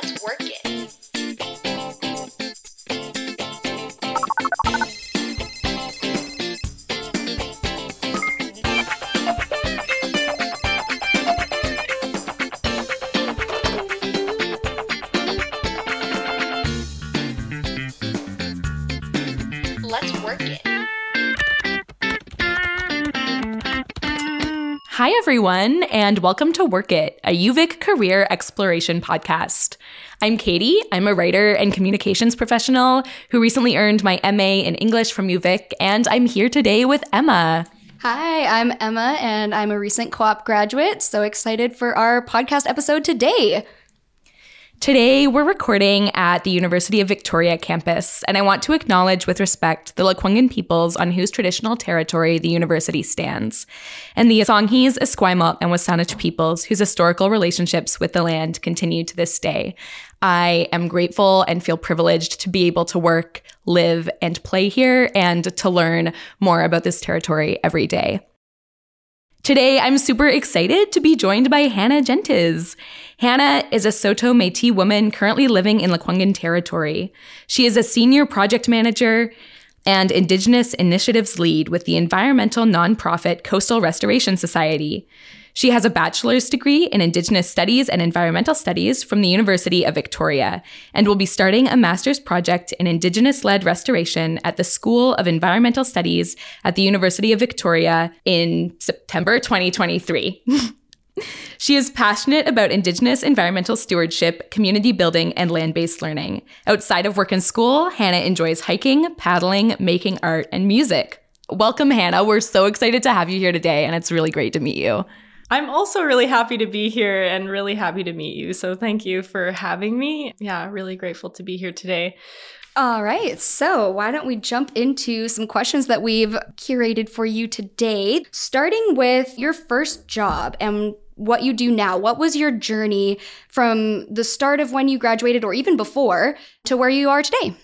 Let's work it. Everyone, and welcome to Work It, a UVic career exploration podcast. I'm Katy. I'm a writer and communications professional who recently earned my MA in English from UVic, and I'm here today with Emma. Hi, I'm Emma, and I'm a recent co op graduate. So excited for our podcast episode today. Today, we're recording at the University of Victoria campus, and I want to acknowledge with respect the Lekwungen peoples on whose traditional territory the university stands, and the Songhees, Esquimalt, and Wasanich peoples whose historical relationships with the land continue to this day. I am grateful and feel privileged to be able to work, live, and play here, and to learn more about this territory every day. Today, I'm super excited to be joined by Hannah Gentes. Hannah is a Saulteaux Metis woman currently living in Lekwungen territory. She is a senior project manager and Indigenous initiatives lead with the environmental nonprofit Coastal Restoration Society. She has a bachelor's degree in Indigenous Studies and Environmental Studies from the University of Victoria and will be starting a master's project in Indigenous led restoration at the School of Environmental Studies at the University of Victoria in September 2023. She is passionate about Indigenous environmental stewardship, community building, and land based learning. Outside of work and school, Hannah enjoys hiking, paddling, making art, and music. Welcome, Hannah. We're so excited to have you here today, and it's really great to meet you. I'm also really happy to be here and really happy to meet you. So thank you for having me. Yeah, really grateful to be here today. All right, so why don't we jump into some questions that we've curated for you today, starting with your first job and what you do now. What was your journey from the start of when you graduated or even before to where you are today?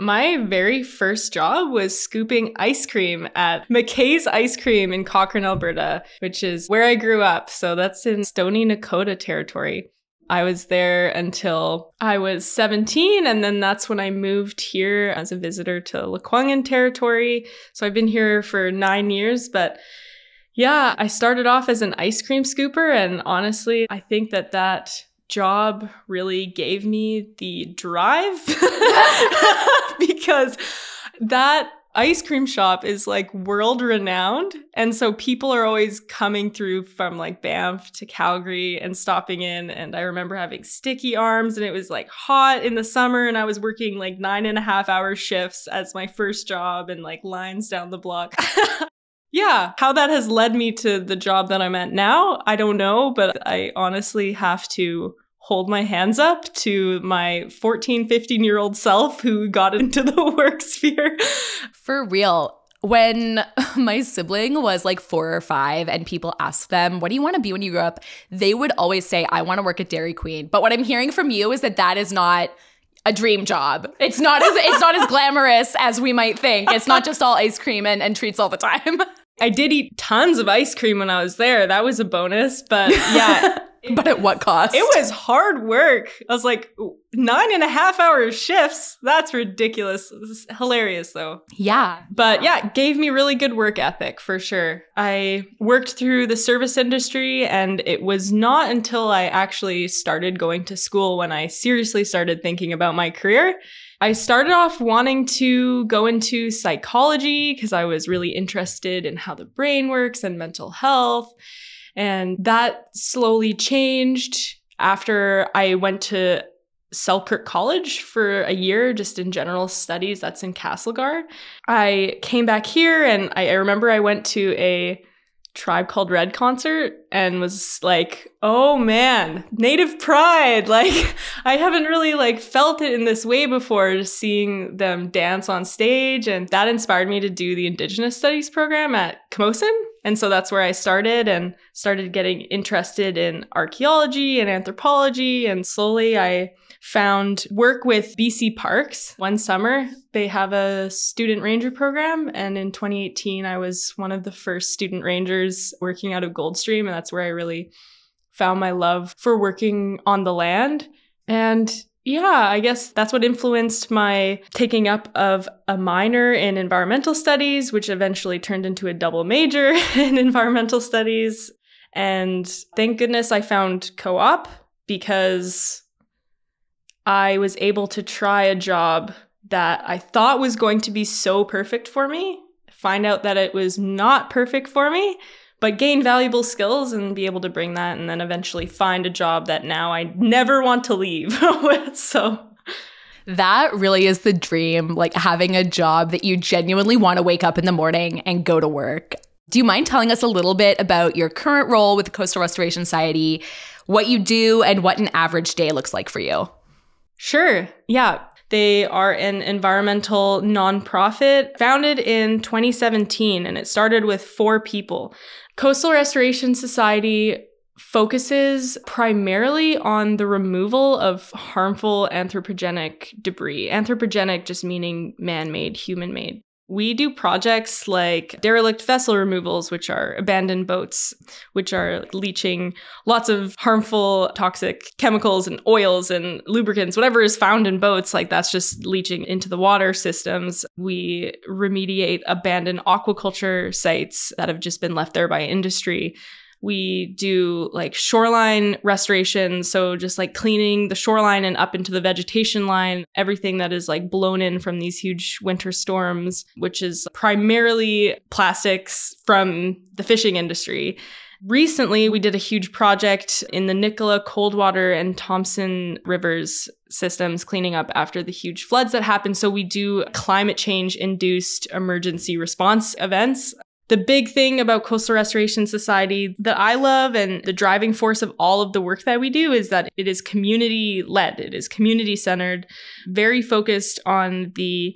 My very first job was scooping ice cream at MacKay's Ice Cream in Cochrane, Alberta, which is where I grew up. So that's in Stoney Nakoda territory. I was there until I was 17, and then that's when I moved here as a visitor to Lekwungen territory. So I've been here for nine years, but yeah, I started off as an ice cream scooper, and honestly, I think that that job really gave me the drive because that ice cream shop is like world renowned. And so people are always coming through from like Banff to Calgary and stopping in. And I remember having sticky arms and it was like hot in the summer. And I was working like nine and a half hour shifts as my first job and like lines down the block. yeah, how that has led me to the job that I'm at now, I don't know. But I honestly have to hold my hands up to my 14, 15 year old self who got into the work sphere. For real. When my sibling was like four or five and people asked them, What do you want to be when you grow up? They would always say, I want to work at Dairy Queen. But what I'm hearing from you is that that is not a dream job. It's not as it's not as glamorous as we might think. It's not just all ice cream and, and treats all the time. I did eat tons of ice cream when I was there. That was a bonus. But yeah. but at what cost? It was hard work. I was like, nine and a half hour shifts. That's ridiculous. Hilarious though. Yeah. But yeah, it gave me really good work ethic for sure. I worked through the service industry and it was not until I actually started going to school when I seriously started thinking about my career. I started off wanting to go into psychology because I was really interested in how the brain works and mental health. And that slowly changed after I went to Selkirk College for a year, just in general studies. That's in Castlegar. I came back here and I, I remember I went to a Tribe Called Red concert and was like, "Oh man, native pride. Like I haven't really like felt it in this way before seeing them dance on stage and that inspired me to do the Indigenous Studies program at Camosun. And so that's where I started and started getting interested in archaeology and anthropology and slowly I found work with BC Parks one summer. They have a student ranger program. And in 2018, I was one of the first student rangers working out of Goldstream. And that's where I really found my love for working on the land. And yeah, I guess that's what influenced my taking up of a minor in environmental studies, which eventually turned into a double major in environmental studies. And thank goodness I found co op because I was able to try a job that I thought was going to be so perfect for me, find out that it was not perfect for me, but gain valuable skills and be able to bring that and then eventually find a job that now I never want to leave. so that really is the dream, like having a job that you genuinely want to wake up in the morning and go to work. Do you mind telling us a little bit about your current role with the Coastal Restoration Society, what you do, and what an average day looks like for you? Sure. Yeah. They are an environmental nonprofit founded in 2017, and it started with four people. Coastal Restoration Society focuses primarily on the removal of harmful anthropogenic debris. Anthropogenic just meaning man made, human made. We do projects like derelict vessel removals, which are abandoned boats, which are leaching lots of harmful toxic chemicals and oils and lubricants, whatever is found in boats, like that's just leaching into the water systems. We remediate abandoned aquaculture sites that have just been left there by industry. We do like shoreline restoration. So, just like cleaning the shoreline and up into the vegetation line, everything that is like blown in from these huge winter storms, which is primarily plastics from the fishing industry. Recently, we did a huge project in the Nicola, Coldwater, and Thompson rivers systems cleaning up after the huge floods that happened. So, we do climate change induced emergency response events the big thing about Coastal Restoration Society that I love and the driving force of all of the work that we do is that it is community led, it is community centered, very focused on the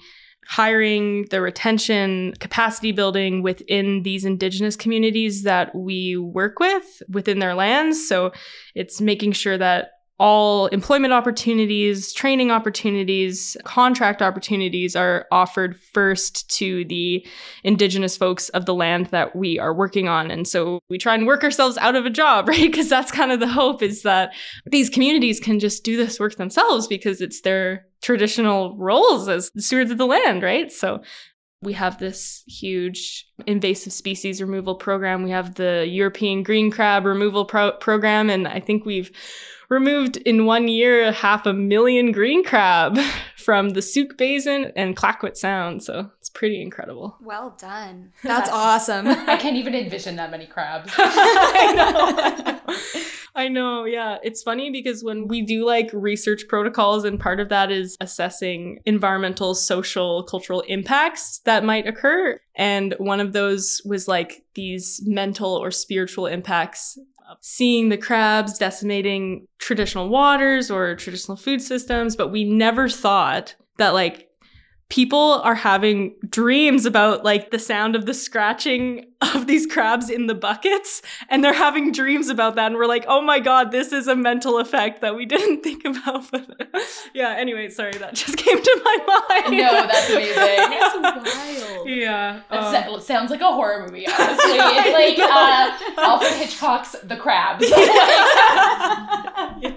hiring, the retention, capacity building within these indigenous communities that we work with within their lands. So it's making sure that all employment opportunities, training opportunities, contract opportunities are offered first to the indigenous folks of the land that we are working on. And so we try and work ourselves out of a job, right? Because that's kind of the hope is that these communities can just do this work themselves because it's their traditional roles as stewards of the land, right? So we have this huge invasive species removal program. We have the European green crab removal pro- program, and I think we've removed in one year half a million green crab from the Sooke Basin and Clayoquot Sound. So it's pretty incredible. Well done. That's, That's awesome. I can't even envision that many crabs. I know. I know, yeah. It's funny because when we do like research protocols, and part of that is assessing environmental, social, cultural impacts that might occur. And one of those was like these mental or spiritual impacts seeing the crabs decimating traditional waters or traditional food systems, but we never thought that like people are having dreams about like the sound of the scratching of these crabs in the buckets and they're having dreams about that and we're like oh my god this is a mental effect that we didn't think about. But yeah anyway sorry that just came to my mind. No that's amazing. That's wild. Yeah that um, sounds like a horror movie honestly. It's like uh, alfred hitchcock's the crabs. Yeah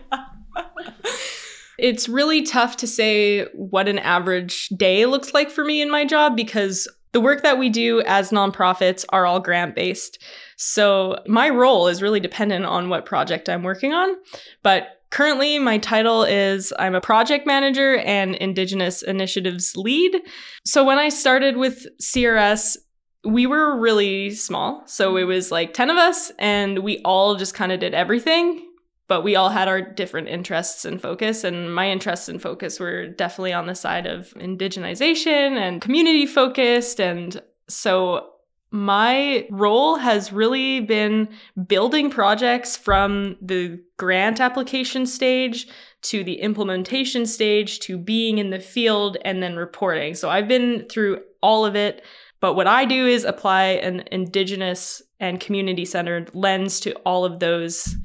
it's really tough to say what an average day looks like for me in my job because the work that we do as nonprofits are all grant based. So my role is really dependent on what project I'm working on. But currently, my title is I'm a project manager and Indigenous initiatives lead. So when I started with CRS, we were really small. So it was like 10 of us, and we all just kind of did everything but we all had our different interests and focus and my interests and focus were definitely on the side of indigenization and community focused and so my role has really been building projects from the grant application stage to the implementation stage to being in the field and then reporting. So I've been through all of it. But what I do is apply an indigenous and community centered lens to all of those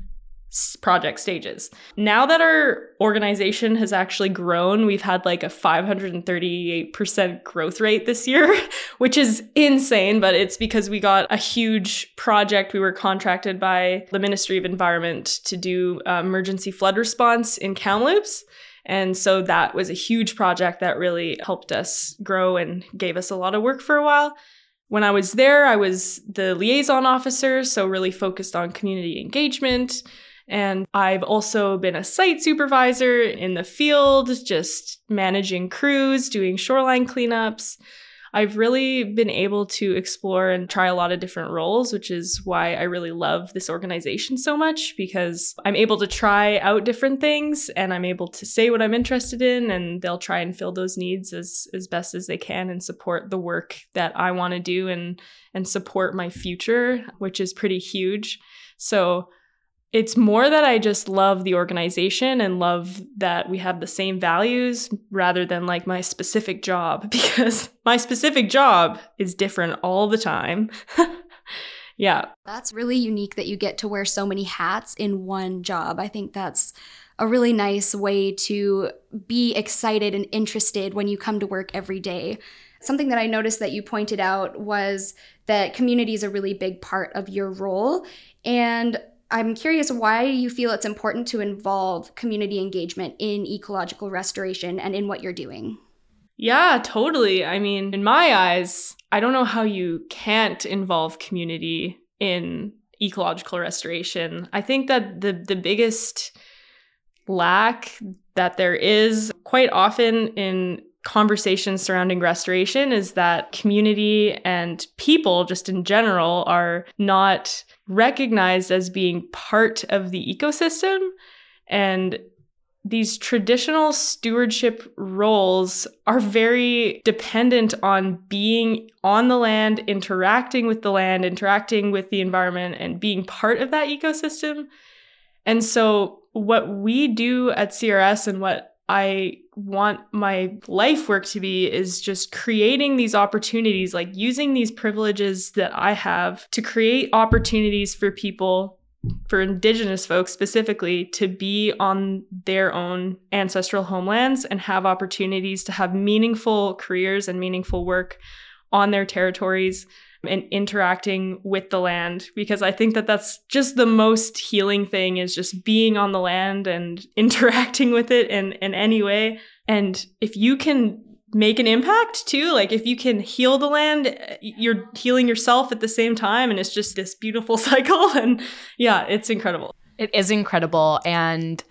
project stages. Now that our organization has actually grown, we've had like a 538% growth rate this year, which is insane, but it's because we got a huge project. We were contracted by the Ministry of Environment to do uh, emergency flood response in Kamloops. And so that was a huge project that really helped us grow and gave us a lot of work for a while. When I was there, I was the liaison officer, so really focused on community engagement. And I've also been a site supervisor in the field, just managing crews, doing shoreline cleanups. I've really been able to explore and try a lot of different roles, which is why I really love this organization so much because I'm able to try out different things and I'm able to say what I'm interested in and they'll try and fill those needs as as best as they can and support the work that I want to do and and support my future, which is pretty huge. So it's more that I just love the organization and love that we have the same values rather than like my specific job because my specific job is different all the time. yeah. That's really unique that you get to wear so many hats in one job. I think that's a really nice way to be excited and interested when you come to work every day. Something that I noticed that you pointed out was that community is a really big part of your role. And I'm curious why you feel it's important to involve community engagement in ecological restoration and in what you're doing. Yeah, totally. I mean, in my eyes, I don't know how you can't involve community in ecological restoration. I think that the the biggest lack that there is quite often in conversations surrounding restoration is that community and people just in general are not recognized as being part of the ecosystem. And these traditional stewardship roles are very dependent on being on the land, interacting with the land, interacting with the environment, and being part of that ecosystem. And so, what we do at CRS and what I want my life work to be is just creating these opportunities, like using these privileges that I have to create opportunities for people, for Indigenous folks specifically, to be on their own ancestral homelands and have opportunities to have meaningful careers and meaningful work on their territories and interacting with the land because I think that that's just the most healing thing is just being on the land and interacting with it in, in any way. And if you can make an impact too, like if you can heal the land, eh, you're healing yourself at the same time. And it's just this beautiful cycle. And yeah, it's incredible. It is incredible. And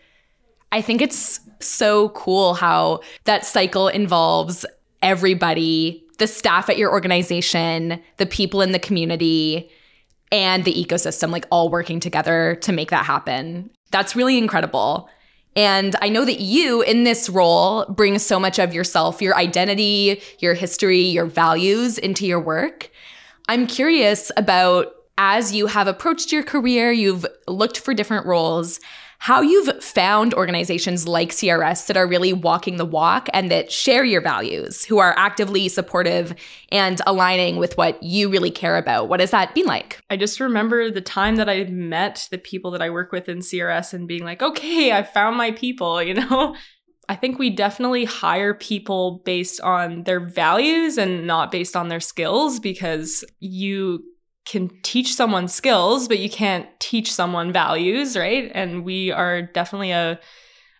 I think it's so cool how that cycle involves everybody the staff at your organization, the people in the community, and the ecosystem, like all working together to make that happen. That's really incredible. And I know that you in this role bring so much of yourself, your identity, your history, your values into your work. I'm curious about as you have approached your career, you've looked for different roles how you've found organizations like CRS that are really walking the walk and that share your values, who are actively supportive and aligning with what you really care about. What has that been like? I just remember the time that I met the people that I work with in CRS and being like, okay, I found my people, you know? I think we definitely hire people based on their values and not based on their skills because you can teach someone skills, but you can't teach someone values, right? And we are definitely a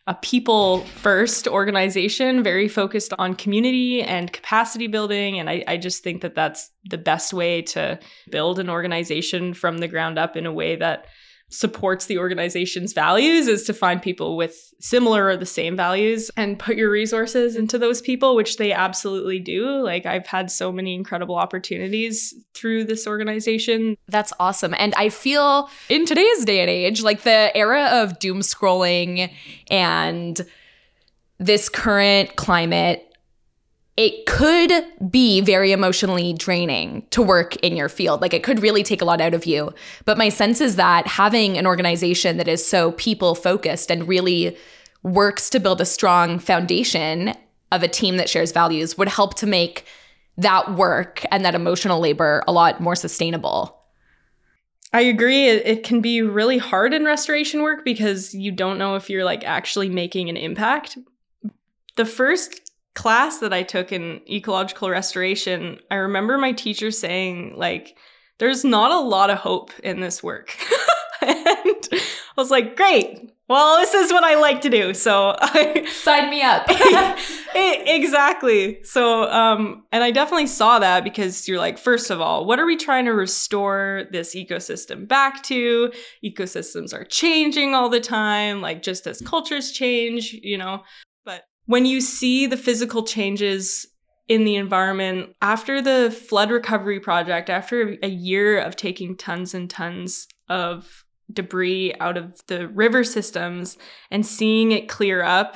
a people first organization, very focused on community and capacity building. And I, I, just think that that's the best way to build an organization from the ground up in a way that supports the organization's values is to find people with similar or the same values and put your resources into those people, which they absolutely do. Like, I've had so many incredible opportunities through this organization. That's awesome. And I feel in today's day and age, like the era of doom scrolling and this current climate it could be very emotionally draining to work in your field. Like it could really take a lot out of you. But my sense is that having an organization that is so people focused and really works to build a strong foundation of a team that shares values would help to make that work and that emotional labor a lot more sustainable. I agree. It, it can be really hard in restoration work because you don't know if you're like actually making an impact. The first class that I took in ecological restoration, I remember my teacher saying, like, there's not a lot of hope in this work. and I was like, great. Well, this is what I like to do. So I Sign me up. exactly. So, um, and I definitely saw that because you're like, first of all, what are we trying to restore this ecosystem back to? Ecosystems are changing all the time, like just as cultures change, you know. When you see the physical changes in the environment after the flood recovery project, after a year of taking tons and tons of debris out of the river systems and seeing it clear up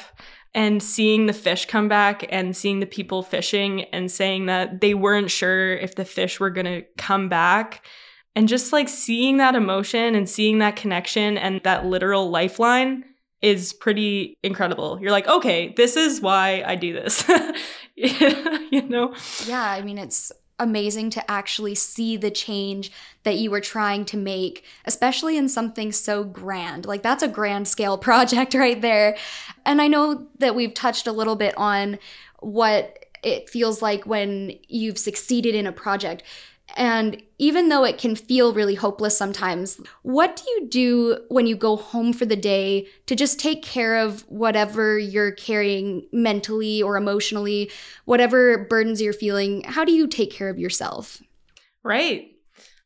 and seeing the fish come back and seeing the people fishing and saying that they weren't sure if the fish were going to come back and just like seeing that emotion and seeing that connection and that literal lifeline is pretty incredible. You're like, okay, this is why I do this. you know? Yeah, I mean, it's amazing to actually see the change that you were trying to make, especially in something so grand. Like, that's a grand scale project right there. And I know that we've touched a little bit on what it feels like when you've succeeded in a project. And even though it can feel really hopeless sometimes, what do you do when you go home for the day to just take care of whatever you're carrying mentally or emotionally, whatever burdens you're feeling? How do you take care of yourself? Right.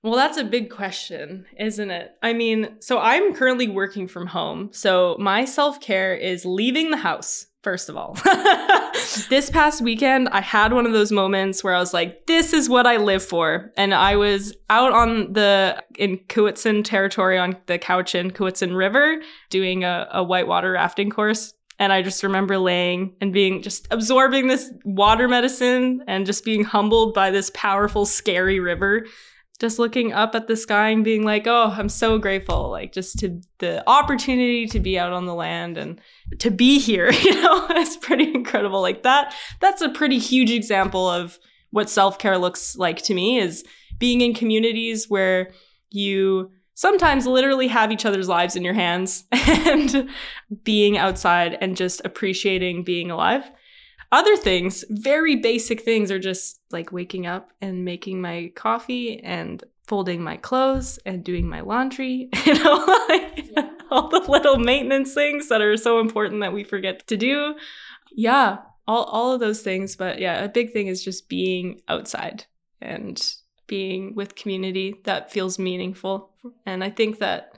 Well, that's a big question, isn't it? I mean, so I'm currently working from home. So my self care is leaving the house, first of all. this past weekend, I had one of those moments where I was like, this is what I live for. And I was out on the, in Quw'utsun territory on the Cowichan Quw'utsun River doing a, a whitewater rafting course. And I just remember laying and being just absorbing this water medicine and just being humbled by this powerful, scary river just looking up at the sky and being like, oh, I'm so grateful, like just to the opportunity to be out on the land and to be here, you know, it's pretty incredible. Like that, that's a pretty huge example of what self care looks like to me is being in communities where you sometimes literally have each other's lives in your hands and being outside and just appreciating being alive. Other things, very basic things, are just like waking up and making my coffee and folding my clothes and doing my laundry. You know, like all the little maintenance things that are so important that we forget to do. Yeah, all, all of those things. But yeah, a big thing is just being outside and being with community that feels meaningful. And I think that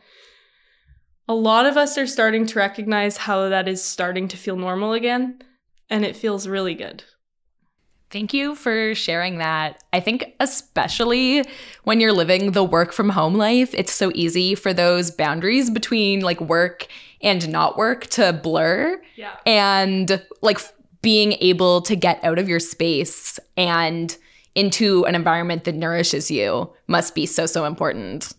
a lot of us are starting to recognize how that is starting to feel normal again and it feels really good. Thank you for sharing that. I think, especially when you're living the work from home life, it's so easy for those boundaries between like work and not work to blur. Yeah. And like being able to get out of your space and into an environment that nourishes you must be so, so important.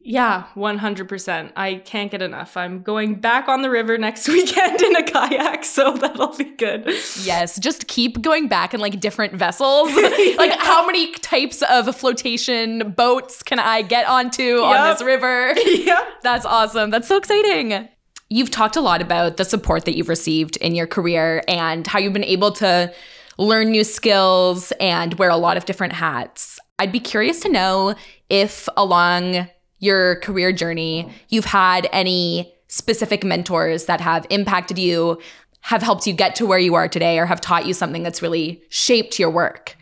Yeah, 100%. I can't get enough. I'm going back on the river next weekend in a kayak, so that'll be good. Yes, just keep going back in like different vessels. like, Yeah. how many types of flotation boats can I get onto on this river? yeah. That's awesome. That's so exciting. You've talked a lot about the support that you've received in your career and how you've been able to learn new skills and wear a lot of different hats. I'd be curious to know if along your career journey, you've had any specific mentors that have impacted you, have helped you get to where you are today, or have taught you something that's really shaped your work.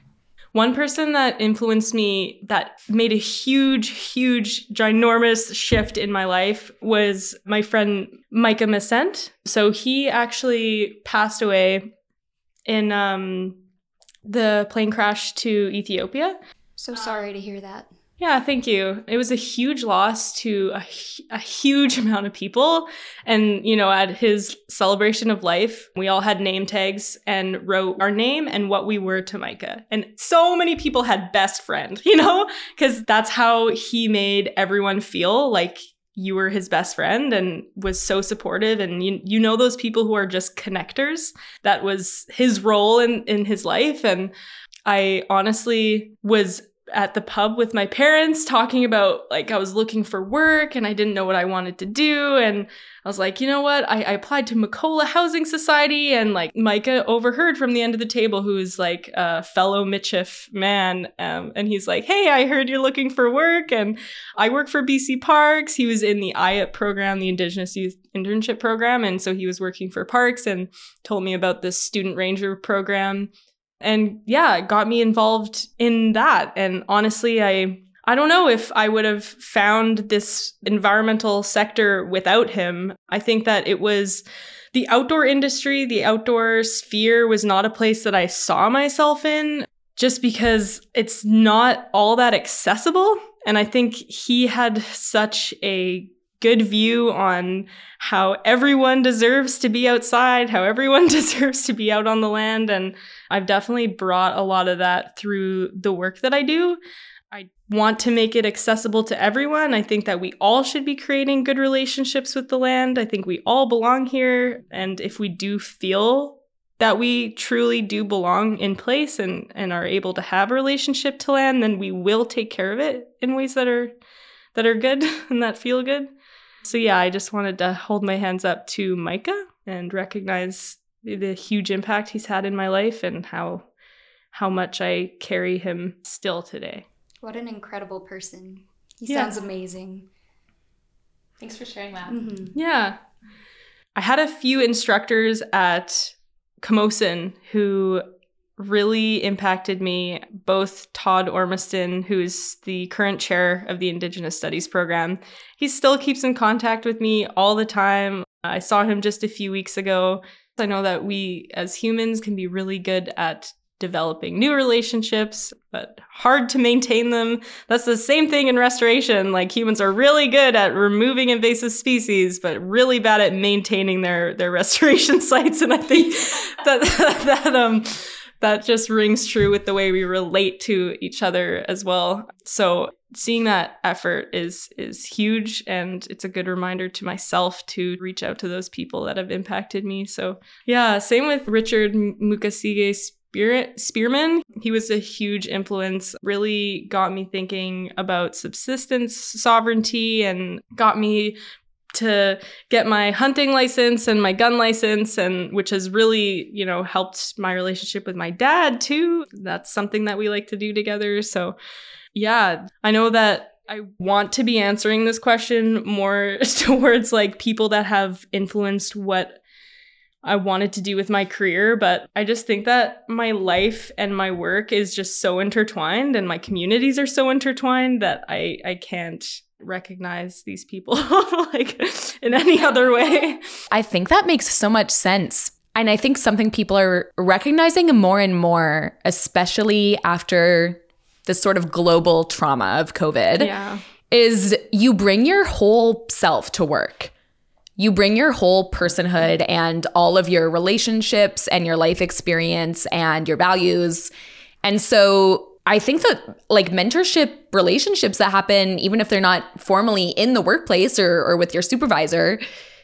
One person that influenced me that made a huge, huge, ginormous shift in my life was my friend Micah Messent. So he actually passed away in um, the plane crash to Ethiopia. So sorry to hear that. Yeah, thank you. It was a huge loss to a, a huge amount of people. And, you know, at his celebration of life, we all had name tags and wrote our name and what we were to Micah. And so many people had best friend, you know, because that's how he made everyone feel like you were his best friend and was so supportive and you, you know those people who are just connectors that was his role in in his life and i honestly was at the pub with my parents talking about like I was looking for work and I didn't know what I wanted to do. And I was like, you know what? I, I applied to M'akola Housing Society and like Micah overheard from the end of the table who's like a fellow Michif man. Um, and he's like, hey, I heard you're looking for work and I work for BC Parks. He was in the IUP program, the Indigenous Youth Internship Program. And so he was working for Parks and told me about this student ranger program and yeah, it got me involved in that. And honestly, I I don't know if I would have found this environmental sector without him. I think that it was the outdoor industry, the outdoor sphere was not a place that I saw myself in just because it's not all that accessible. And I think he had such a good view on how everyone deserves to be outside, how everyone deserves to be out on the land. And I've definitely brought a lot of that through the work that I do. I want to make it accessible to everyone. I think that we all should be creating good relationships with the land. I think we all belong here. And if we do feel that we truly do belong in place and, and are able to have a relationship to land, then we will take care of it in ways that are that are good and that feel good. So yeah, I just wanted to hold my hands up to Micah and recognize the huge impact he's had in my life and how how much I carry him still today. What an incredible person. He Yeah. sounds amazing. Thanks for sharing that. hmm Yeah. I had a few instructors at Camosun who really impacted me, both Todd Ormiston, who's the current chair of the Indigenous Studies program. He still keeps in contact with me all the time. I saw him just a few weeks ago. I know that we as humans can be really good at developing new relationships, but hard to maintain them. That's the same thing in restoration. Like humans are really good at removing invasive species, but really bad at maintaining their their restoration sites. And I think that that um that just rings true with the way we relate to each other as well. So seeing that effort is is huge and it's a good reminder to myself to reach out to those people that have impacted me. So yeah, same with Richard Mukasige Spearman. He was a huge influence, really got me thinking about subsistence sovereignty and got me to get my hunting license and my gun license and which has really you know helped my relationship with my dad too. That's something that we like to do together. So yeah i know that i want to be answering this question more towards like people that have influenced what i wanted to do with my career but i just think that my life and my work is just so intertwined and my communities are so intertwined that i i can't recognize these people like in any other way. I think that makes so much sense. And I think something people are recognizing more and more, especially after this sort of global trauma of COVID, Yeah. is you bring your whole self to work. You bring your whole personhood and all of your relationships and your life experience and your values. And so I think that like mentorship relationships that happen, even if they're not formally in the workplace or, or with your supervisor,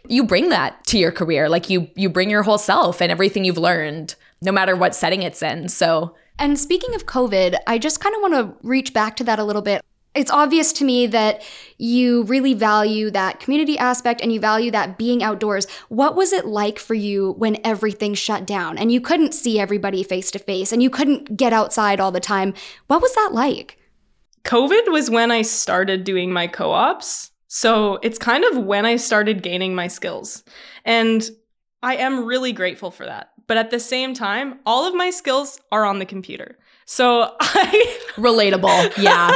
you bring that to your career. Like you you bring your whole self and everything you've learned, no matter what setting it's in. So And speaking of COVID, I just kind of want to reach back to that a little bit. It's obvious to me that you really value that community aspect and you value that being outdoors. What was it like for you when everything shut down and you couldn't see everybody face to face and you couldn't get outside all the time? What was that like? COVID was when I started doing my co ops. So it's kind of when I started gaining my skills. And I am really grateful for that. But at the same time, all of my skills are on the computer. So I relatable. Yeah.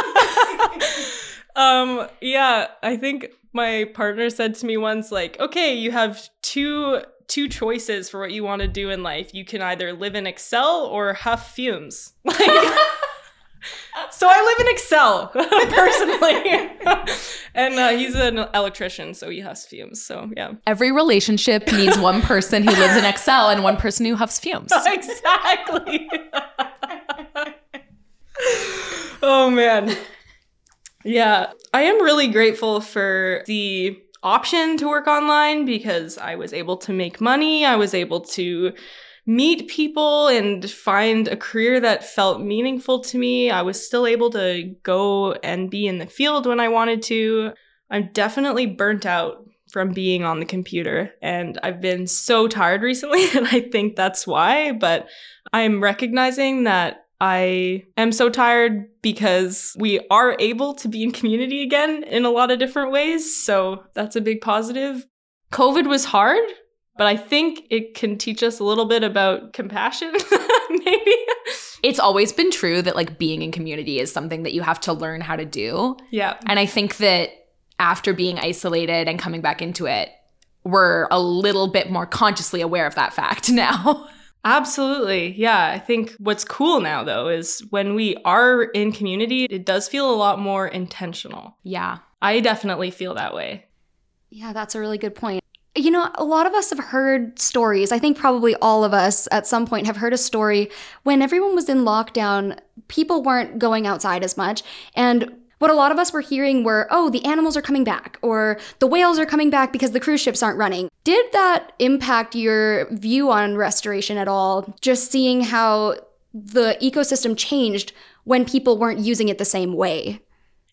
um yeah, I think my partner said to me once like, "Okay, you have two two choices for what you want to do in life. You can either live in Excel or huff fumes." Like So I live in Excel personally. and uh, he's an electrician, so he huffs fumes. So yeah. Every relationship needs one person who lives in Excel and one person who huffs fumes. exactly. Oh man. Yeah, I am really grateful for the option to work online because I was able to make money. I was able to meet people and find a career that felt meaningful to me. I was still able to go and be in the field when I wanted to. I'm definitely burnt out from being on the computer and I've been so tired recently and I think that's why, but I'm recognizing that I am so tired because we are able to be in community again in a lot of different ways. So that's a big positive. COVID was hard, but I think it can teach us a little bit about compassion, maybe. It's always been true that like being in community is something that you have to learn how to do. Yeah. And I think that after being isolated and coming back into it, we're a little bit more consciously aware of that fact now. Absolutely. Yeah. I think what's cool now, though, is when we are in community, it does feel a lot more intentional. yeah. I definitely feel that way. Yeah, that's a really good point. You know, a lot of us have heard stories. I think probably all of us at some point have heard a story when everyone was in lockdown, people weren't going outside as much. And what a lot of us were hearing were, oh, the animals are coming back, or the whales are coming back because the cruise ships aren't running. Did that impact your view on restoration at all? Just seeing how the ecosystem changed when people weren't using it the same way?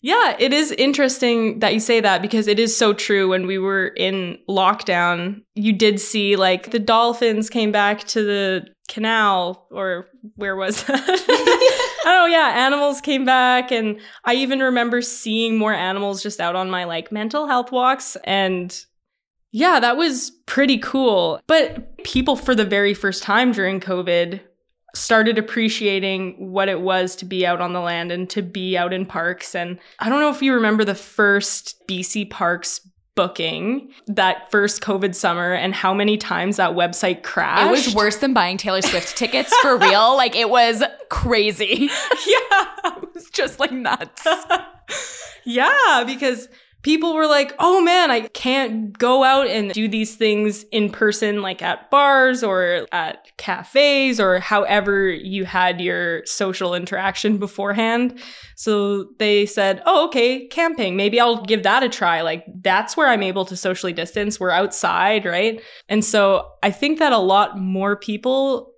Yeah, it is interesting that you say that because it is so true. When we were in lockdown, you did see like the dolphins came back to the canal, or where was that? oh, yeah, animals came back. And I even remember seeing more animals just out on my like mental health walks. And yeah, that was pretty cool. But people, for the very first time during COVID, started appreciating what it was to be out on the land and to be out in parks. And I don't know if you remember the first BC Parks booking that first COVID summer and how many times that website crashed. It was worse than buying Taylor Swift tickets for real. Like it was crazy. yeah. It was just like nuts. yeah, because people were like, oh man, I can't go out and do these things in person, like at bars or at cafes or however you had your social interaction beforehand. So they said, oh, okay, camping. Maybe I'll give that a try. Like, that's where I'm able to socially distance. We're outside, right? And so I think that a lot more people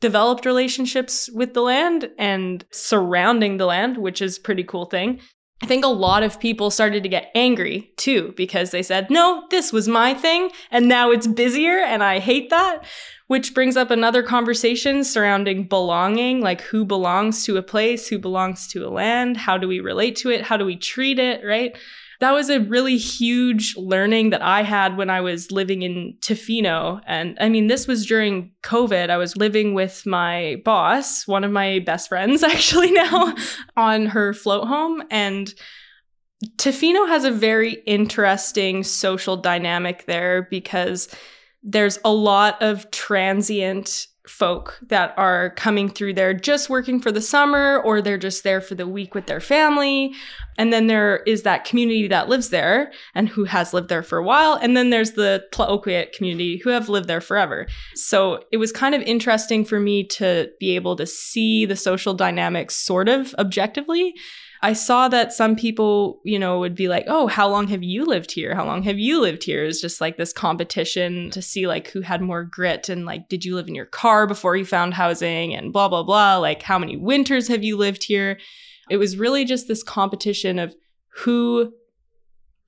developed relationships with the land and surrounding the land, which is pretty cool thing. I think a lot of people started to get angry too because they said, no, this was my thing and now it's busier and I hate that. Which brings up another conversation surrounding belonging like who belongs to a place, who belongs to a land, how do we relate to it, how do we treat it, right? That was a really huge learning that I had when I was living in Tofino. And I mean, this was during COVID. I was living with my boss, one of my best friends actually now, mm-hmm. on her float home. And Tofino has a very interesting social dynamic there because there's a lot of transient folk that are coming through there just working for the summer or they're just there for the week with their family. And then there is that community that lives there and who has lived there for a while. And then there's the Tla-o-qui-aht community who have lived there forever. So it was kind of interesting for me to be able to see the social dynamics sort of objectively I saw that some people, you know, would be like, oh, how long have you lived here? How long have you lived here? It's just like this competition to see like who had more grit and like, did you live in your car before you found housing and blah, blah, blah. Like, how many winters have you lived here? It was really just this competition of who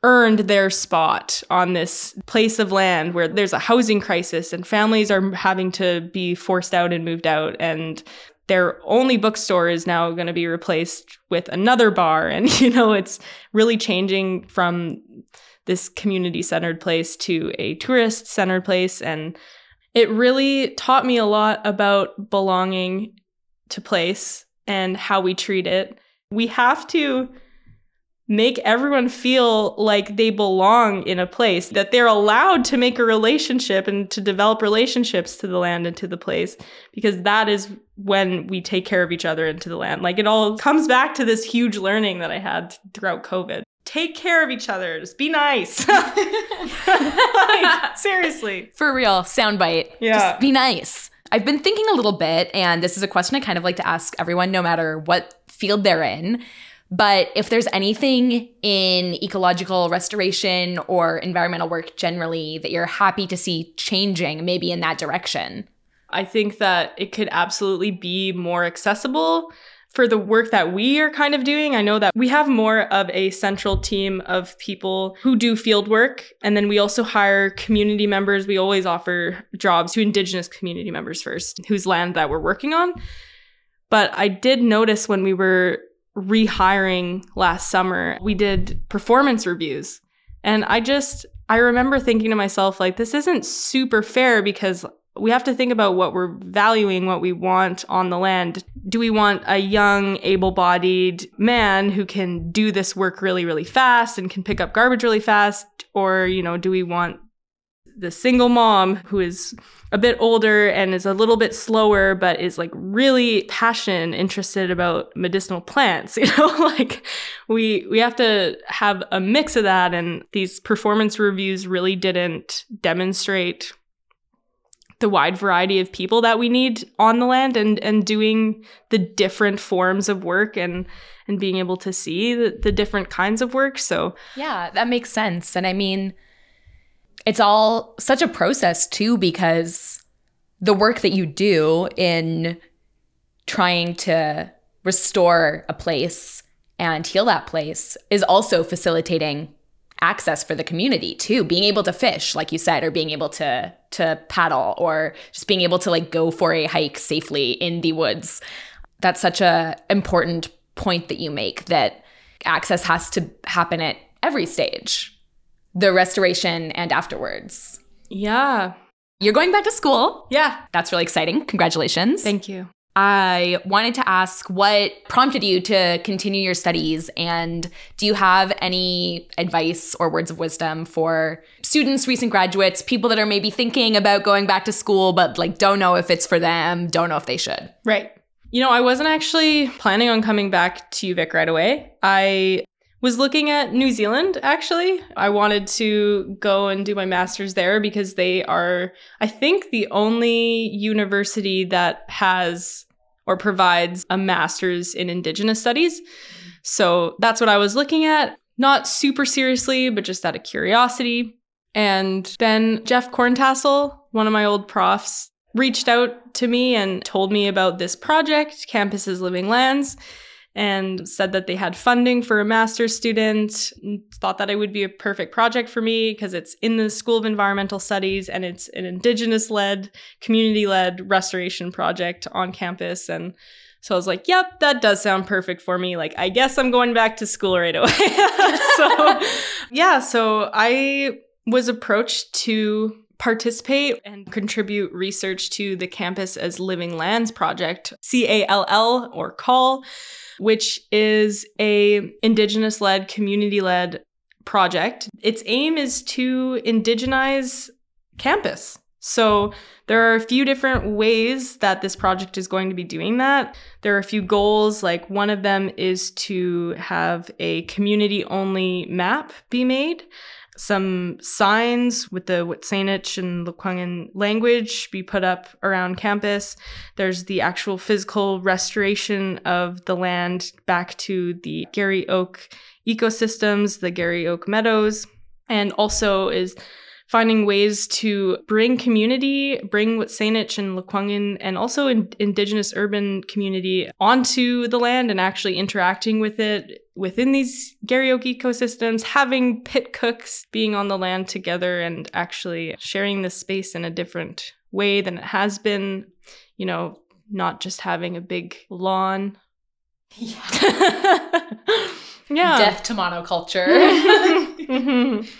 earned their spot on this place of land where there's a housing crisis and families are having to be forced out and moved out and their only bookstore is now going to be replaced with another bar. And you know it's really changing from this community centered place to a tourist centered place. And it really taught me a lot about belonging to place and how we treat it. We have to make everyone feel like they belong in a place, that they're allowed to make a relationship and to develop relationships to the land and to the place, because that is when we take care of each other and to the land. Like it all comes back to this huge learning that I had throughout COVID. Take care of each other. Just be nice. like, seriously. For real, soundbite. Yeah. Just be nice. I've been thinking a little bit, and this is a question I kind of like to ask everyone, no matter what field they're in. But if there's anything in ecological restoration or environmental work generally that you're happy to see changing, maybe in that direction. I think that it could absolutely be more accessible for the work that we are kind of doing, I know that we have more of a central team of people who do field work. And then we also hire community members. We always offer jobs to Indigenous community members first, whose land that we're working on. But I did notice when we were rehiring last summer, we did performance reviews. And I just, I remember thinking to myself, like, this isn't super fair because we have to think about what we're valuing, what we want on the land. Do we want a young, able bodied man who can do this work really, really fast and can pick up garbage really fast? Or, you know, do we want the single mom who is a bit older and is a little bit slower, but is like really passionate, interested about medicinal plants? You know, like we, we have to have a mix of that. And these performance reviews really didn't demonstrate the wide variety of people that we need on the land and and doing the different forms of work and and being able to see the, the different kinds of work so yeah that makes sense and i mean it's all such a process too because the work that you do in trying to restore a place and heal that place is also facilitating access for the community too. Being able to fish like you said or being able to to paddle or just being able to like go for a hike safely in the woods. That's such a important point that you make that access has to happen at every stage the restoration and afterwards. Yeah. You're going back to school. Yeah. That's really exciting. Congratulations. Thank you. I wanted to ask what prompted you to continue your studies and do you have any advice or words of wisdom for students, recent graduates, people that are maybe thinking about going back to school but like don't know if it's for them, don't know if they should? Right. You know, I wasn't actually planning on coming back to UVic right away. I was looking at New Zealand actually. I wanted to go and do my master's there because they are, I think, the only university that has or provides a master's in Indigenous studies. So that's what I was looking at, not super seriously, but just out of curiosity. And then Jeff Corntassel, one of my old profs, reached out to me and told me about this project, Campus as Living Lands and said that they had funding for a master's student. Thought that it would be a perfect project for me because it's in the School of Environmental Studies and it's an Indigenous led, community led restoration project on campus. And so I was like, yep, that does sound perfect for me. Like, I guess I'm going back to school right away. so, yeah, so I was approached to participate and contribute research to the Campus as Living Lands project, C A L L or CALL which is a indigenous led, community led project. Its aim is to indigenize campus. So there are a few different ways that this project is going to be doing that. There are a few goals, like one of them is to have a community only map be made some signs with the Wet'suwet'en and Lekwungen language be put up around campus. There's the actual physical restoration of the land back to the Garry Oak ecosystems, the Garry Oak Meadows, and also is finding ways to bring community, bring Wet'suwet'en and Lekwungen, and also in indigenous urban community onto the land and actually interacting with it within these Garry ecosystems, having pit cooks being on the land together and actually sharing the space in a different way than it has been, you know, not just having a big lawn. Yeah. yeah. Death to monoculture. mm-hmm.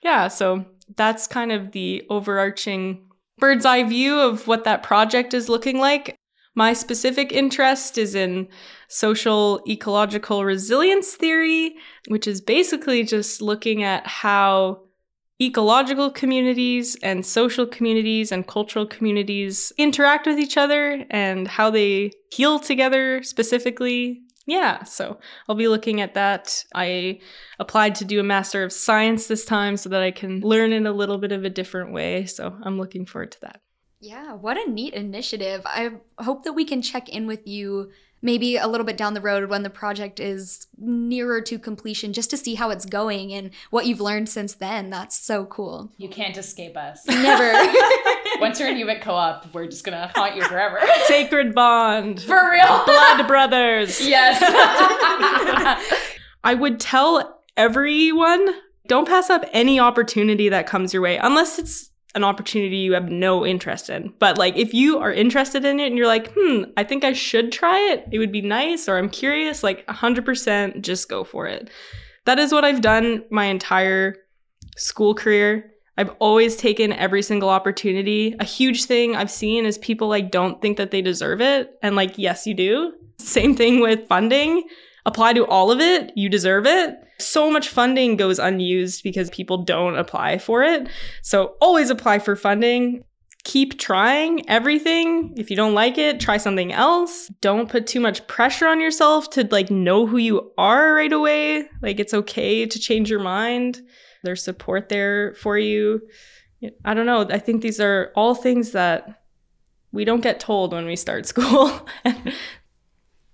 Yeah, so that's kind of the overarching bird's eye view of what that project is looking like. My specific interest is in social ecological resilience theory, which is basically just looking at how ecological communities and social communities and cultural communities interact with each other and how they heal together specifically yeah, so I'll be looking at that. I applied to do a Master of Science this time so that I can learn in a little bit of a different way. So I'm looking forward to that. Yeah, what a neat initiative. I hope that we can check in with you maybe a little bit down the road when the project is nearer to completion just to see how it's going and what you've learned since then. That's so cool. You can't escape us. Never. Once you're in UVic co-op, we're just gonna haunt you forever. Sacred bond. For real. Blood brothers. yes. I would tell everyone don't pass up any opportunity that comes your way unless it's an opportunity you have no interest in. But like if you are interested in it and you're like, "Hmm, I think I should try it. It would be nice or I'm curious." Like 100% just go for it. That is what I've done my entire school career. I've always taken every single opportunity. A huge thing I've seen is people like don't think that they deserve it and like yes, you do. Same thing with funding apply to all of it, you deserve it. So much funding goes unused because people don't apply for it. So always apply for funding. Keep trying everything. If you don't like it, try something else. Don't put too much pressure on yourself to like know who you are right away. Like it's okay to change your mind. There's support there for you. I don't know. I think these are all things that we don't get told when we start school.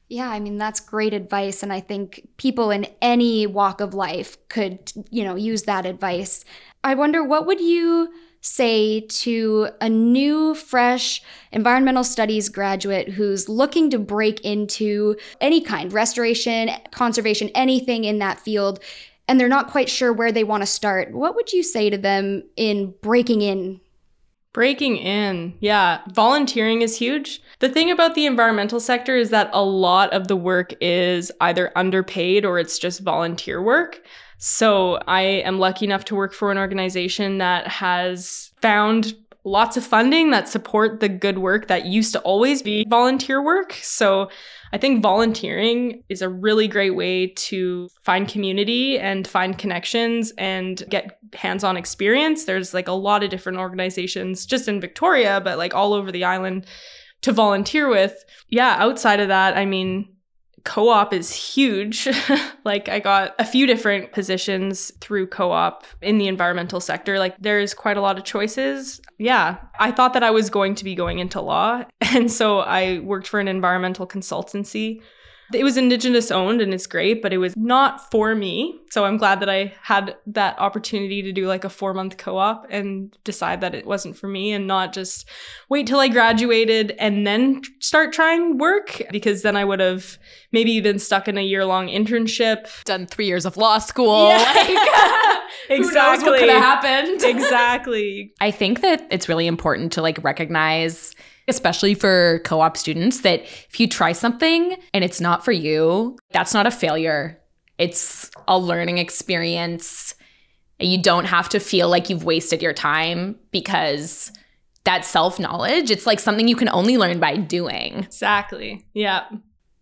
Yeah, I mean that's great advice and I think people in any walk of life could, you know, use that advice. I wonder what would you say to a new fresh environmental studies graduate who's looking to break into any kind, restoration, conservation, anything in that field and they're not quite sure where they want to start. What would you say to them in breaking in Breaking in. Yeah. Volunteering is huge. The thing about the environmental sector is that a lot of the work is either underpaid or it's just volunteer work. So I am lucky enough to work for an organization that has found lots of funding that support the good work that used to always be volunteer work. So I think volunteering is a really great way to find community and find connections and get hands on experience. There's like a lot of different organizations just in Victoria, but like all over the island to volunteer with. Yeah, outside of that, I mean, co-op is huge. like I got a few different positions through co-op in the environmental sector. Like there's quite a lot of choices. Yeah, I thought that I was going to be going into law, and so I worked for an environmental consultancy it was indigenous owned and it's great, but it was not for me. So I'm glad that I had that opportunity to do like a four month co op and decide that it wasn't for me and not just wait till I graduated and then start trying work because then I would have maybe been stuck in a year long internship. Done three years of law school. Yeah. Like, exactly. Who knows what could have happened? exactly. I think that it's really important to like recognize especially for co op students, that if you try something and it's not for you, that's not a failure. It's a learning experience. You don't have to feel like you've wasted your time because that self knowledge, it's like something you can only learn by doing. Exactly. Yeah.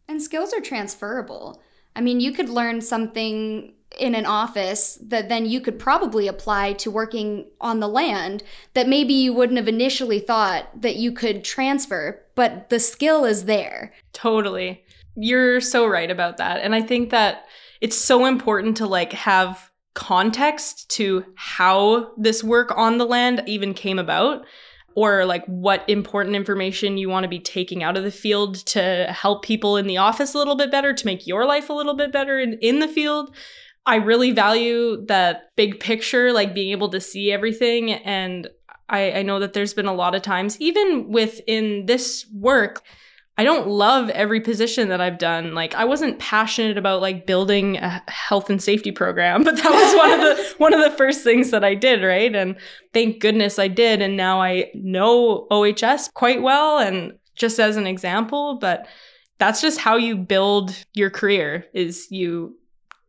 And skills are transferable. I mean, you could learn something in an office that then you could probably apply to working on the land that maybe you wouldn't have initially thought that you could transfer, but the skill is there. Totally. You're so right about that. And I think that it's so important to like have context to how this work on the land even came about or like what important information you want to be taking out of the field to help people in the office a little bit better to make your life a little bit better in, in the field I really value that big picture, like being able to see everything. And I, I know that there's been a lot of times, even within this work, I don't love every position that I've done. Like I wasn't passionate about like building a health and safety program, but that was one of the one of the first things that I did, right? And thank goodness I did and now I know OHS quite well and just as an example, but that's just how you build your career is you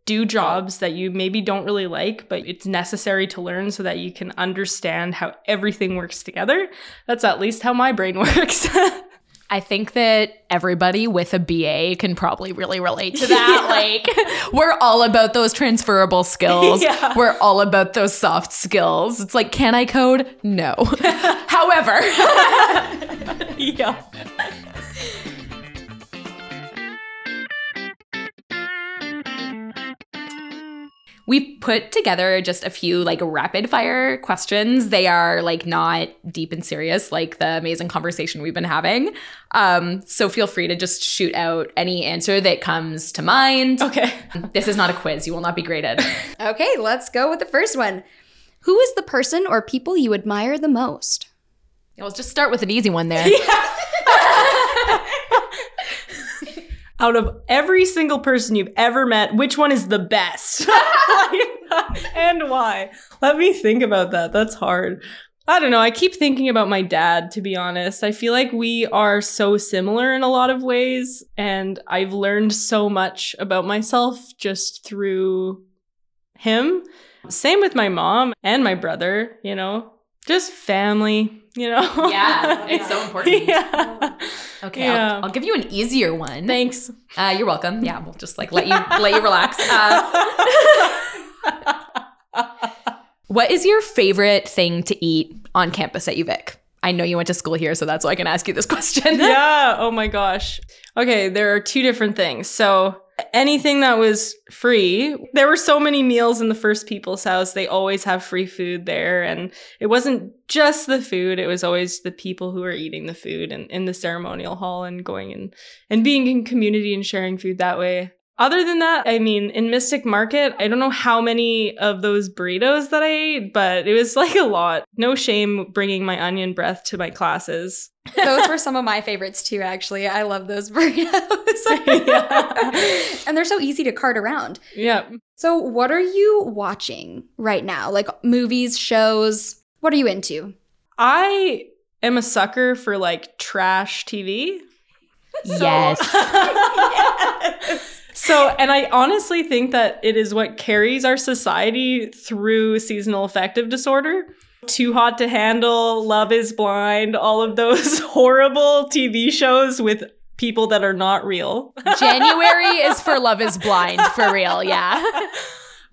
do jobs that you maybe don't really like, but it's necessary to learn so that you can understand how everything works together. That's at least how my brain works. I think that everybody with a BA can probably really relate to that. like, we're all about those transferable skills. Yeah. We're all about those soft skills. It's like, can I code? No. However, yeah. We've put together just a few like rapid fire questions. They are like not deep and serious like the amazing conversation we've been having. Um, so feel free to just shoot out any answer that comes to mind. Okay. This is not a quiz. You will not be graded. Okay, let's go with the first one. Who is the person or people you admire the most? Well, let's just start with an easy one there. Out of every single person you've ever met, which one is the best? and why? Let me think about that. That's hard. I don't know. I keep thinking about my dad, to be honest. I feel like we are so similar in a lot of ways, and I've learned so much about myself just through him. Same with my mom and my brother, you know, just family, you know? Yeah, it's so important. yeah. Okay, Yeah. I'll, I'll give you an easier one. Thanks. Uh, you're welcome. Yeah, we'll just like let you let you relax. Uh, what is your favorite thing to eat on campus at UVic? I know you went to school here, so that's why I can ask you this question. yeah. Oh my gosh. Okay, there are two different things. So anything that was free, there were so many meals in the First People's House. They always have free food there, and it wasn't just the food; it was always the people who were eating the food and in the ceremonial hall and going and and being in community and sharing food that way. Other than that, I mean, in Mystic Market, I don't know how many of those burritos that I ate, but it was like a lot. No shame bringing my onion breath to my classes. Those were some of my favorites too, actually. I love those burritos. and they're so easy to cart around. Yeah. So, what are you watching right now? Like movies, shows? What are you into? I am a sucker for like trash TV. Yes. So, and I honestly think that it is what carries our society through seasonal affective disorder. Too Hot to Handle, Love is Blind, all of those horrible TV shows with people that are not real. January is for Love is Blind, for real. Yeah.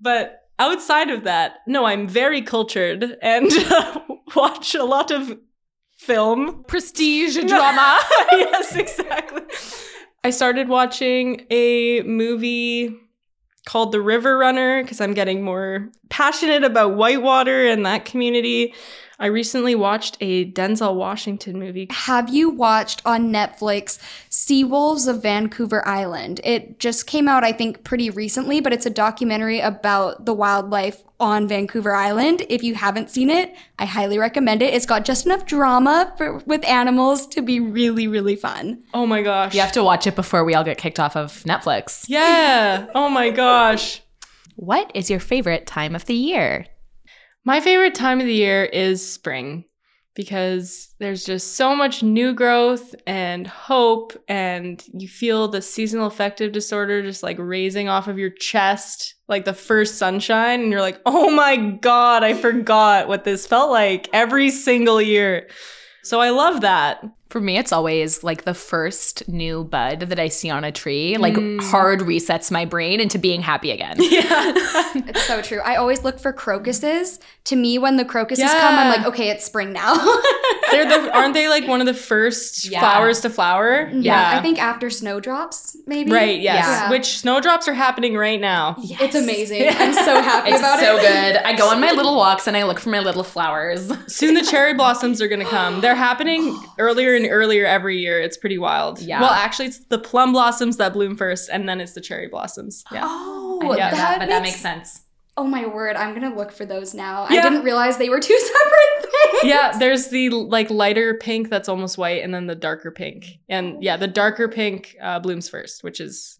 But outside of that, no, I'm very cultured and uh, watch a lot of film. Prestige drama. yes, exactly. I started watching a movie called The River Runner because I'm getting more passionate about whitewater and that community. I recently watched a Denzel Washington movie. Have you watched on Netflix Sea Wolves of Vancouver Island? It just came out, I think, pretty recently, but it's a documentary about the wildlife on Vancouver Island. If you haven't seen it, I highly recommend it. It's got just enough drama for, with animals to be really, really fun. Oh my gosh. You have to watch it before we all get kicked off of Netflix. Yeah. Oh my gosh. What is your favorite time of the year? My favorite time of the year is spring because there's just so much new growth and hope, and you feel the seasonal affective disorder just like raising off of your chest, like the first sunshine, and you're like, oh my God, I forgot what this felt like every single year. So I love that. For me, it's always like the first new bud that I see on a tree, like mm. hard resets my brain into being happy again. Yeah. It's so true. I always look for crocuses. To me, when the crocuses come, I'm like, okay, it's spring now. They're the aren't they like one of the first Yeah. flowers to flower? yeah, I think after snowdrops, maybe. Right, yes. Yeah. Which snowdrops are happening right now. It's amazing. I'm so happy It's about so it. good. I go on my little walks and I look for my little flowers. Soon the cherry blossoms are going to come. They're happening earlier and earlier every year. It's pretty wild. Yeah. Well, actually, it's the plum blossoms that bloom first, and then it's the cherry blossoms. Yeah. Oh, I know Yeah. that, but that makes sense. Oh my word, I'm gonna look for those now. I didn't realize they were two separate things. Yeah, there's the like lighter pink that's almost white, and then the darker pink. And yeah, the darker pink uh, blooms first, which is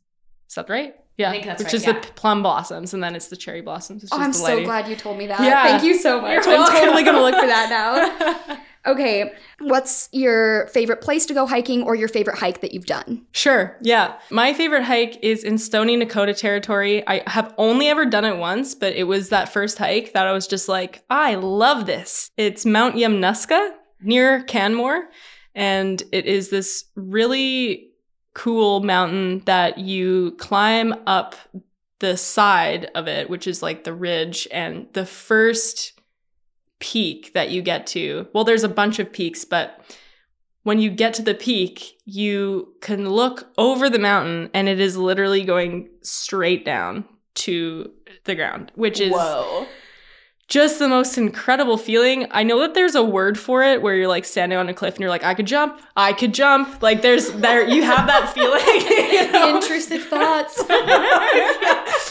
is that right? Yeah, think that's which right, is yeah. the plum blossoms, and then it's the cherry blossoms. Which Oh, is I'm the so glad you told me that. Yeah. Thank you so much. You're I'm totally gonna look for that now. Okay, what's your favorite place to go hiking or your favorite hike that you've done? Sure. Yeah. My favorite hike is in Stoney Nakoda territory. I have only ever done it once, but it was that first hike that I was just like, I love this. It's Mount Yamnuska near Canmore. And it is this really cool mountain that you climb up the side of it, which is like the ridge. And the first peak that you get to, well, there's a bunch of peaks, but when you get to the peak, you can look over the mountain and it is literally going straight down to the ground, which is just the most incredible feeling. I know that there's a word for it where you're like standing on a cliff and you're like, I could jump, I could jump. Like there's there you have that feeling. you know? Intrusive thoughts.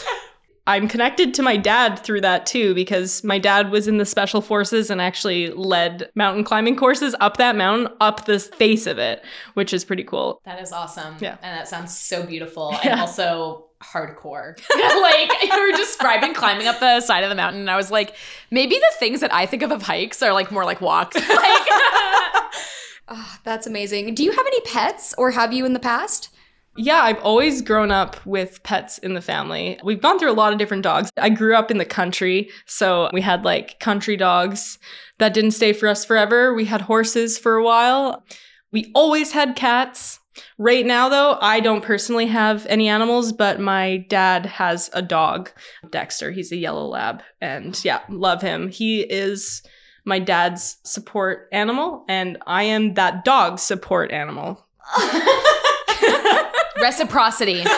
I'm connected to my dad through that too because my dad was in the special forces and actually led mountain climbing courses up that mountain, up the face of it, which is pretty cool. That is awesome. Yeah. And that sounds so beautiful and also hardcore. like you were describing climbing up the side of the mountain and I was like, maybe the things that I think of of hikes are like more like walks. Like Oh, that's amazing. Do you have any pets or have you in the past? Yeah, I've always grown up with pets in the family. We've gone through a lot of different dogs. I grew up in the country, so we had like country dogs that didn't stay for us forever. We had horses for a while. We always had cats. Right now, though, I don't personally have any animals, but my dad has a dog, Dexter. He's a yellow lab, and yeah, love him. He is my dad's support animal, and I am that dog's support animal. reciprocity.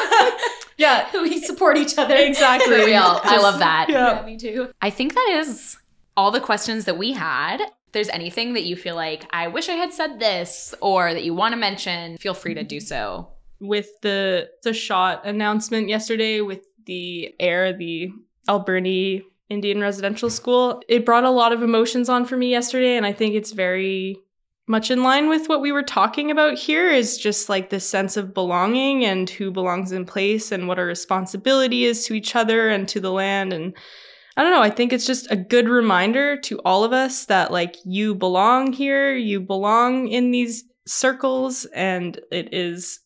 Yeah, we support each other. exactly. For real. I love that. Yeah. me too. I think that is all the questions that we had. If there's anything that you feel like I wish I had said this or that you want to mention, feel free to do so. With the the shot announcement yesterday with the air, the Alberni Indian Residential School, it brought a lot of emotions on for me yesterday, and I think it's very much in line with what we were talking about here is just like this sense of belonging and who belongs in place and what our responsibility is to each other and to the land and I don't know, I think it's just a good reminder to all of us that like you belong here, you belong in these circles and it is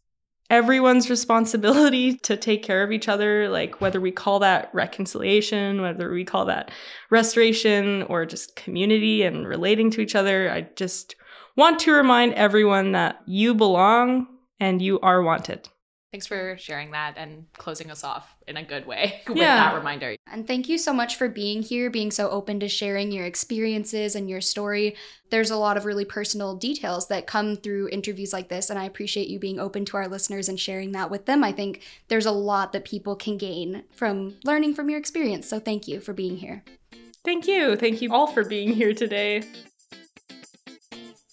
everyone's responsibility to take care of each other like whether we call that reconciliation, whether we call that restoration or just community and relating to each other. I just want to remind everyone that you belong and you are wanted. Thanks for sharing that and closing us off in a good way with Yeah. that reminder. And thank you so much for being here, being so open to sharing your experiences and your story. There's a lot of really personal details that come through interviews like this, and I appreciate you being open to our listeners and sharing that with them. I think there's a lot that people can gain from learning from your experience. So thank you for being here. Thank you. Thank you all for being here today.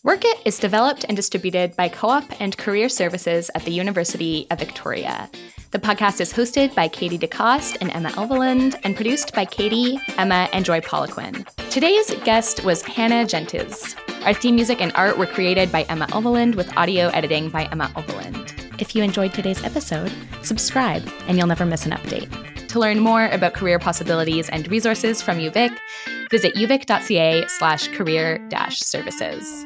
Work It is developed and distributed by Co op and Career Services at the University of Victoria. The podcast is hosted by Katy DeCoste and Emma Elveland and produced by Katy, Emma, and Joy Poliquin. Today's guest was Hannah Gentes. Our theme music and art were created by Emma Elveland with audio editing by Emma Elveland. If you enjoyed today's episode, subscribe and you'll never miss an update. To learn more about career possibilities and resources from UVic, visit uvic.ca slash career services.